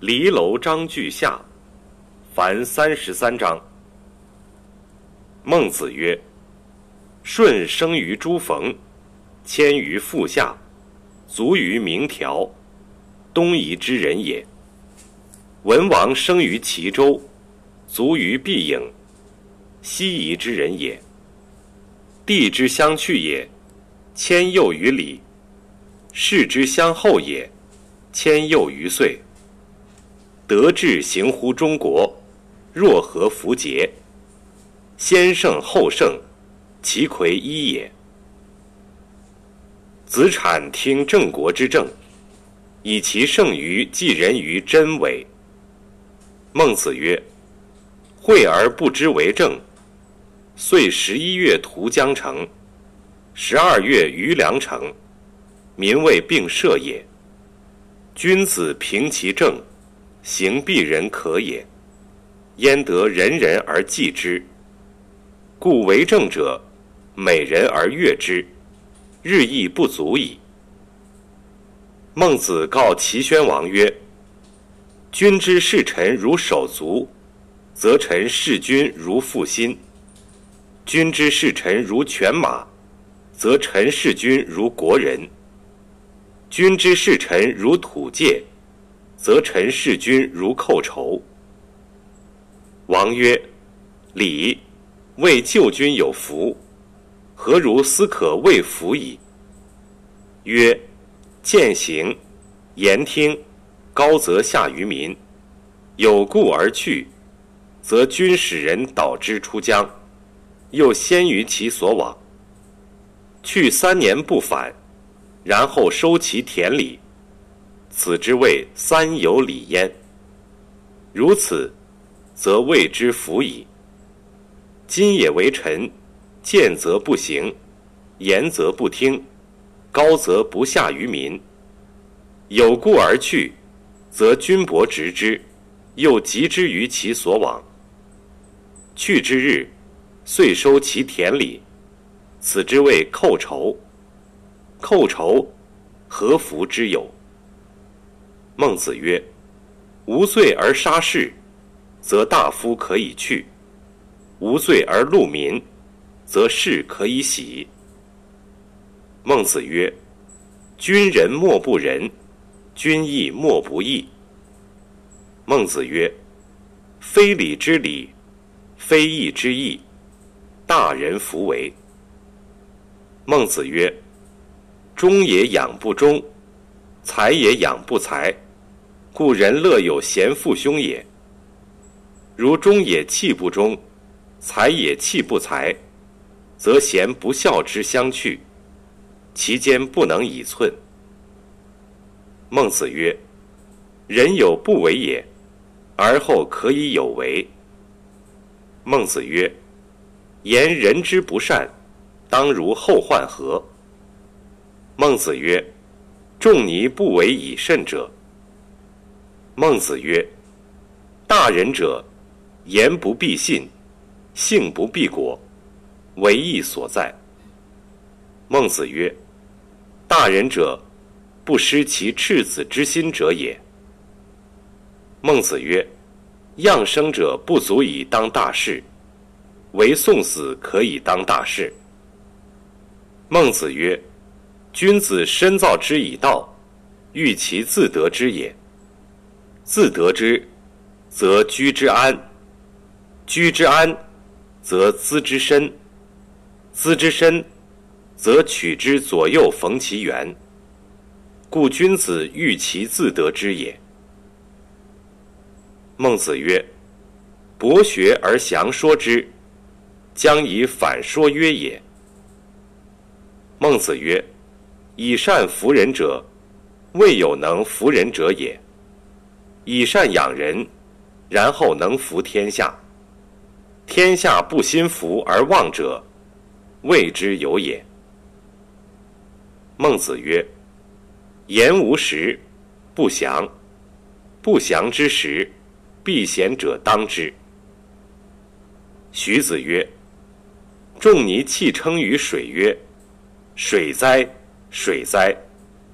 离楼章句下，凡三十三章。孟子曰：“舜生于诸冯，迁于阜下，卒于明条，东夷之人也。文王生于齐州，卒于毕郢，西夷之人也。地之相去也，迁佑于礼；事之相后也，迁佑于岁。德治行乎中国，若何弗节？先圣后圣，其魁一也。子产听郑国之政，以其胜于继人于真伪。孟子曰：“惠而不知为政，遂十一月屠江城，十二月于梁城，民谓并社也。君子平其政。”行必人可也，焉得人人而祭之？故为政者，美人而悦之，日益不足矣。孟子告齐宣王曰：“君之视臣如手足，则臣视君如腹心；君之视臣如犬马，则臣视君如国人；君之视臣如土芥。”则臣视君如寇仇。王曰：“礼，为救君有福，何如斯可谓福矣？”曰：“践行，言听，高则下于民。有故而去，则君使人导之出疆，又先于其所往。去三年不返，然后收其田里。”此之谓三有礼焉。如此，则谓之福矣。今也为臣，见则不行，言则不听，高则不下于民。有故而去，则君伯执之，又及之于其所往。去之日，遂收其田里。此之谓寇仇。寇仇，何福之有？孟子曰：“无罪而杀士，则大夫可以去；无罪而戮民，则士可以喜。”孟子曰：“君仁莫不仁，君义莫不义。”孟子曰：“非礼之礼，非义之义，大人弗为。”孟子曰：“忠也养不忠，才也养不才。”故人乐有贤父兄也。如忠也气不忠，才也气不才，则贤不孝之相去，其间不能以寸。孟子曰：“人有不为也，而后可以有为。”孟子曰：“言人之不善，当如后患何？”孟子曰：“仲尼不为以慎者。”孟子曰：“大人者，言不必信，信不必果，为义所在。”孟子曰：“大人者，不失其赤子之心者也。”孟子曰：“样生者不足以当大事，唯送死可以当大事。”孟子曰：“君子深造之以道，欲其自得之也。”自得之，则居之安；居之安，则资之深；资之深，则取之左右逢其源。故君子欲其自得之也。孟子曰：“博学而详说之，将以反说约也。”孟子曰：“以善服人者，未有能服人者也。”以善养人，然后能服天下。天下不心服而忘者，谓之有也。孟子曰：“言无实，不祥；不祥之时，避贤者当之。”徐子曰：“仲尼弃称于水曰：‘水哉，水哉，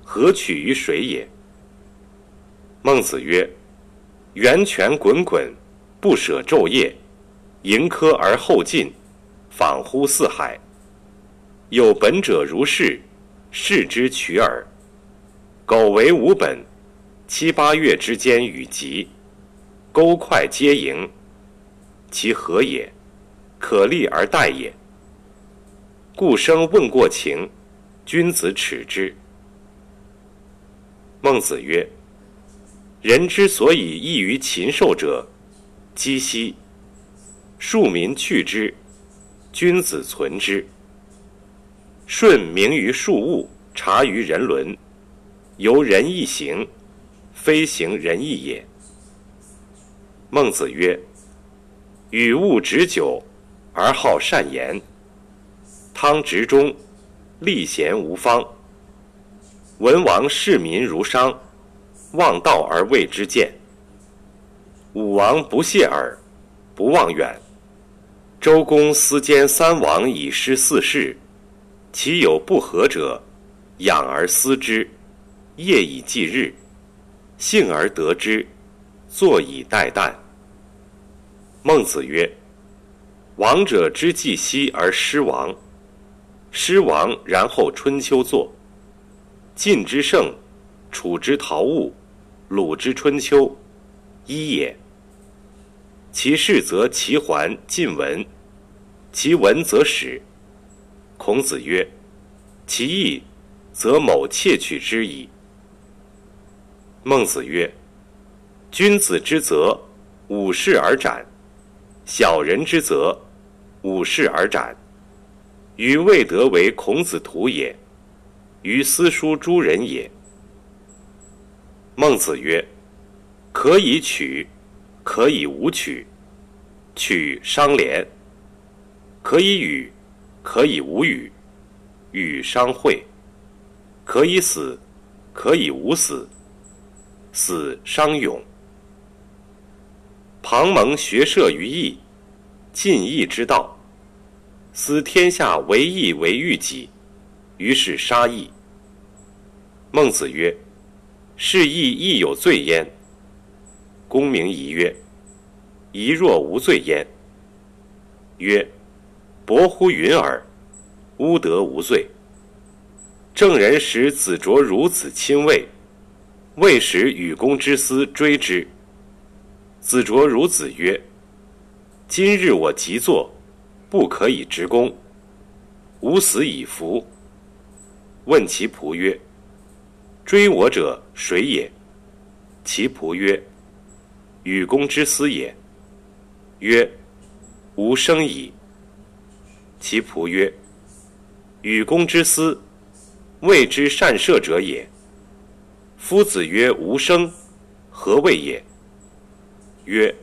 何取于水也？’”孟子曰：源泉滚滚，不舍昼夜，盈科而后进，仿乎四海。有本者如是，视之取耳。苟为无本，七八月之间与吉，钩快皆盈，其何也？可立而待也。故生问过情，君子耻之。孟子曰：“人之所以异于禽兽者，几息。庶民去之，君子存之。顺名于庶物，察于人伦，由人义行，非行仁义也。”孟子曰：“与物止久，而好善言。”汤执中，立贤无方。文王视民如商，望道而为之见。武王不谢耳，不望远。周公思兼三王以失四世，其有不和者，养而思之，夜以继日，幸而得之，坐以待旦。孟子曰：“王者之既息而失亡。”失亡，然后春秋作。晋之盛，楚之陶物，鲁之春秋，一也。其事则齐桓晋文，其文则史。孔子曰：“其义，则某窃取之矣。”孟子曰：“君子之责，五世而斩；小人之责，五世而斩。”于未得为孔子徒也，于斯书诸人也。孟子曰：“可以取，可以无取；取伤廉。可以与，可以无与；与伤惠。可以死，可以无死；死伤勇。庞蒙学射于义，尽义之道。”思天下为义为欲己，于是杀义。孟子曰：“是亦亦有罪焉。”公明疑曰：“疑若无罪焉？”曰：“薄乎云耳！吾得无罪。郑人使子卓孺子亲卫，未使与公之私追之。子卓孺子曰：“今日我即坐。”不可以直攻，吾死以服。问其仆曰：“追我者谁也？”其仆曰：“与公之私也。”曰：“吾生矣。”其仆曰：“与公之私，谓之善射者也。”夫子曰：“吾生，何谓也？”曰。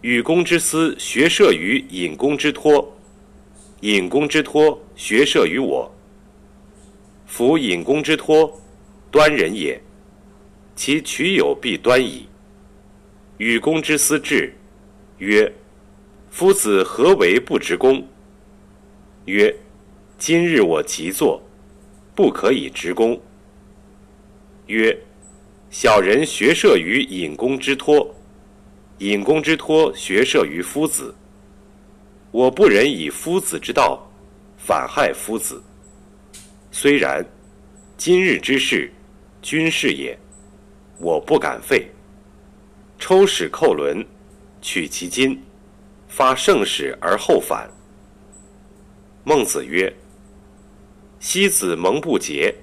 与公之私，学射于隐公之托；隐公之托，学射于我。夫隐公之托，端人也，其取有必端矣。与公之私至，曰：夫子何为不执公？曰：今日我即坐，不可以执公。曰：小人学射于隐公之托。隐公之托，学射于夫子。我不忍以夫子之道，反害夫子。虽然，今日之事，君事也，我不敢废。抽矢扣轮，取其金，发圣使而后返。孟子曰：“昔子蒙不洁，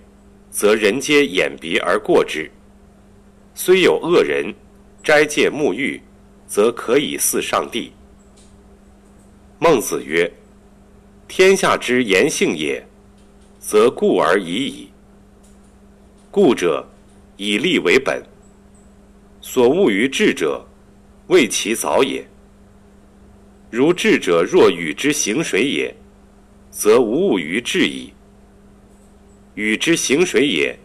则人皆掩鼻而过之。虽有恶人，斋戒沐浴。”则可以祀上帝。孟子曰：“天下之言性也，则固而已矣。故者，以利为本。所恶于智者，谓其早也。如智者若与之行水也，则无物于智矣。与之行水也，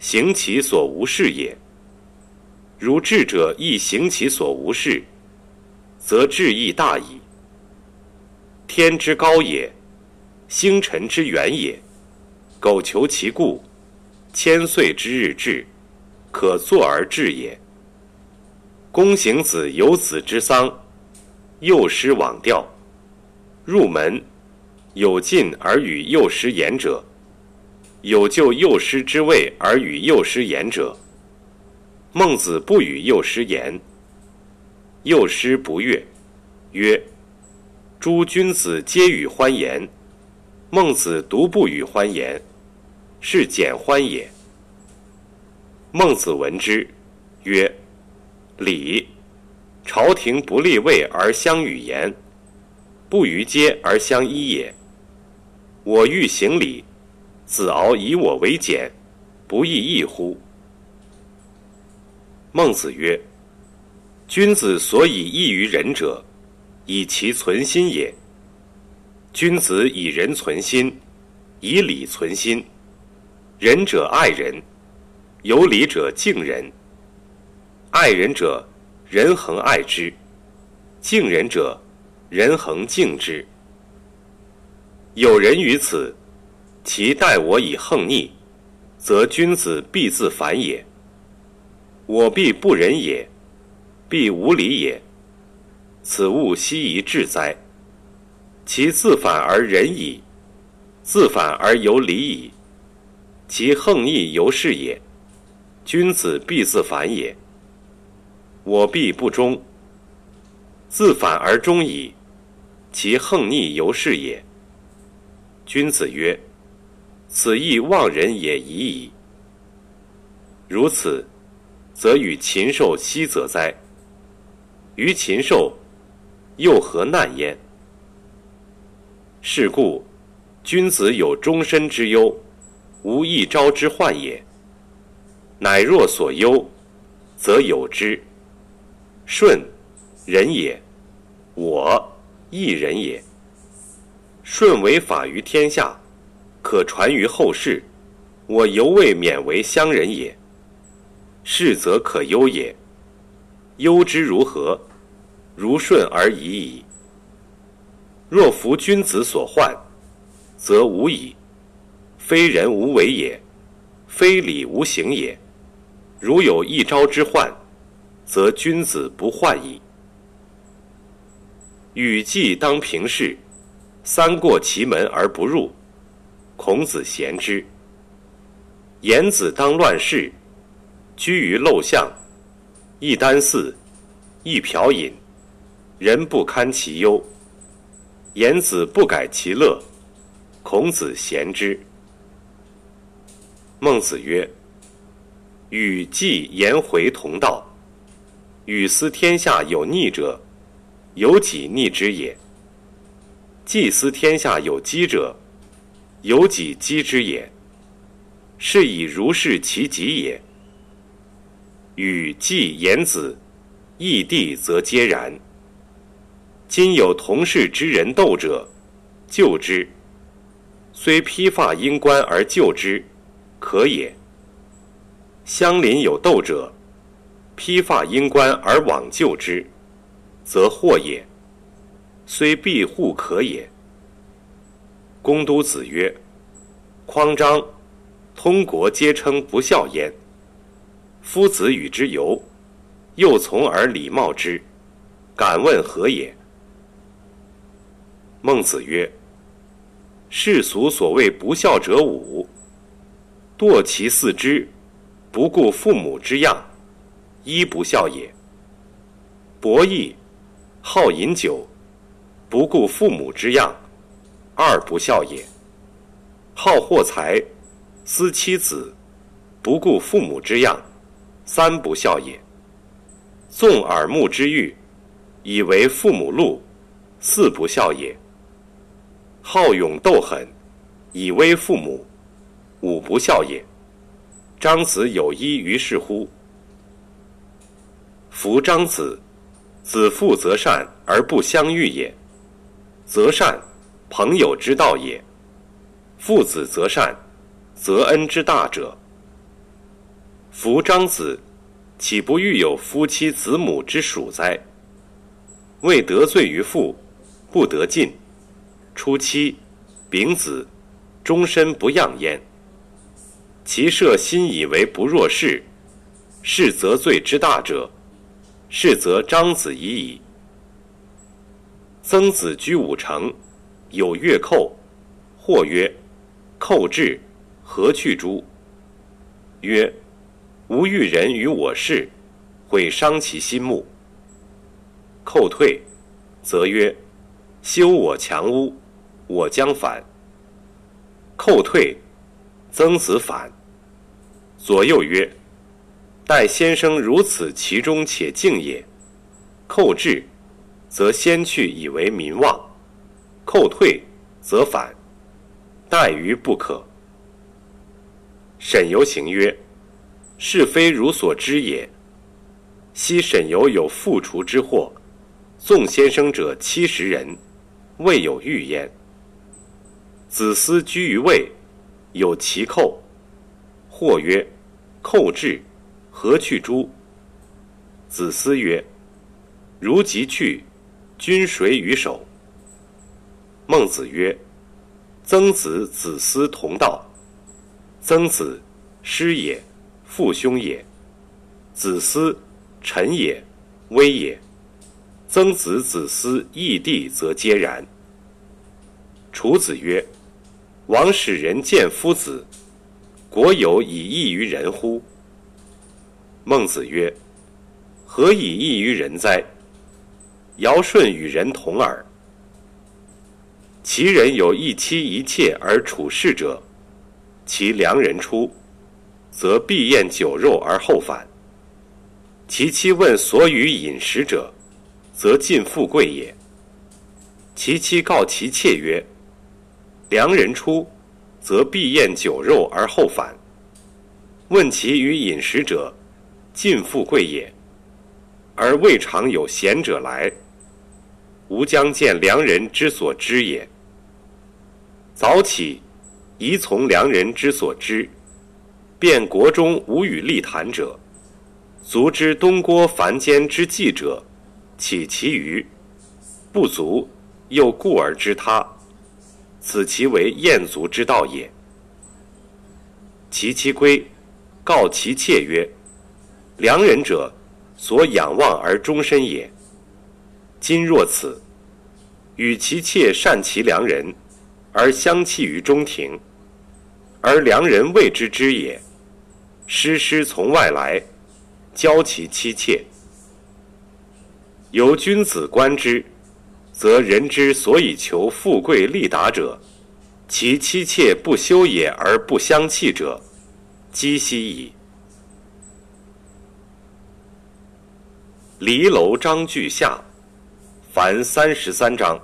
行其所无事也。”如智者亦行其所无事，则智亦大矣。天之高也，星辰之远也。苟求其故，千岁之日至，可坐而至也。公行子有子之丧，幼师往调。入门，有进而与幼师言者，有就幼师之位而与幼师言者。孟子不与幼师言。幼师不悦，曰：“诸君子皆与欢颜，孟子独不与欢颜，是简欢也。”孟子闻之，曰：礼，朝廷不立位而相与言，不逾阶而相依也。我欲行礼，子敖以我为简，不亦异乎？孟子曰：君子所以异于人者，以其存心也。君子以仁存心，以礼存心。仁者爱人，有礼者敬人。爱人者，人恒爱之；敬人者，人恒敬之。有人于此，其待我以横逆，则君子必自反也。我必不仁也，必无礼也。此物奚宜至哉？其自反而仁矣，自反而有礼矣。其横逆由是也，君子必自反也。我必不忠，自反而忠矣，其横逆由是也。君子曰：“此亦忘人也已矣。”如此，则与禽兽奚则哉？于禽兽，又何难焉？是故，君子有终身之忧，无一朝之患也。乃若所忧，则有之。舜，人也；我，亦人也。舜为法于天下，可传于后世。我犹未免为乡人也。是则可忧也。忧之如何？如舜而已矣。若夫君子所患，则无矣。非人无为也，非礼无行也。如有一朝之患。则君子不患矣。禹既当平视，三过其门而不入，孔子贤之。颜子当乱世，居于陋巷，一箪食，一瓢饮，人不堪其忧。颜子不改其乐，孔子贤之。孟子曰：“与季颜回同道。”与思天下有逆者，有己逆之也；既思天下有积者，有己积之也。是以如是其己也。与季言子，异地则皆然。今有同事之人斗者，救之；虽披发缨冠而救之，可也。相邻有斗者。披发缨冠而往救之，则祸也。虽庇护可也。公都子曰：“匡张、通国皆称不孝焉。夫子与之游，又从而礼貌之，敢问何也？”孟子曰：“世俗所谓不孝者五：堕其四肢，不顾父母之样。”一不孝也。博弈，好饮酒，不顾父母之样，二不孝也。好货财，思妻子，不顾父母之样，三不孝也。纵耳目之欲，以为父母禄，四不孝也。好勇斗狠，以威父母，五不孝也。张子有一于是乎？夫张子，子父则善而不相遇也，则善，朋友之道也；父子则善，则恩之大者。夫张子，岂不欲有夫妻子母之属哉？未得罪于父，不得进；出妻，丙子，终身不养焉。其设心以为不若是，是则罪之大者。是则张子已矣。曾子居五城，有乐寇，或曰：“寇至，何去诸？”曰：“吾欲人于我事，会伤其心目。”寇退，则曰：“修我强屋，我将反。”寇退，曾子反。左右曰：“待先生如此，其中且敬也。寇至。”则先去以为民望，寇退则反，待于不可。沈由行曰：“是非如所知也。昔沈由有复除之祸，纵先生者七十人，未有遇焉。子思居于魏，有其寇，或曰：‘寇至，何去诸？’子思曰：‘如即去。’”君谁与守？孟子曰：“曾子、子思同道。曾子，师也，父兄也；子思，臣也，威也。曾子、子思异地，则皆然。”楚子曰：“王使人见夫子，国有以异于人乎？”孟子曰：“何以异于人哉？”尧舜与人同耳。其人有一妻一妾而处世者，其良人出，则必宴酒肉而后返。其妻问所与饮食者，则尽富贵也。其妻告其妾曰：“良人出，则必宴酒肉而后返。”问其与饮食者，尽富贵也。而未尝有贤者来。吾将见良人之所知也。早起，宜从良人之所知。便国中无与立谈者，足知东郭凡间之计者，岂其余？不足，又故而知他。此其为燕足之道也。其妻归，告其妾曰：“良人者，所仰望而终身也。”今若此，与其妾善其良人，而相弃于中庭，而良人未知之也。师师从外来，教其妻妾。由君子观之，则人之所以求富贵利达者，其妻妾不修也而不相弃者，积息矣。离楼章句下。凡三十三章。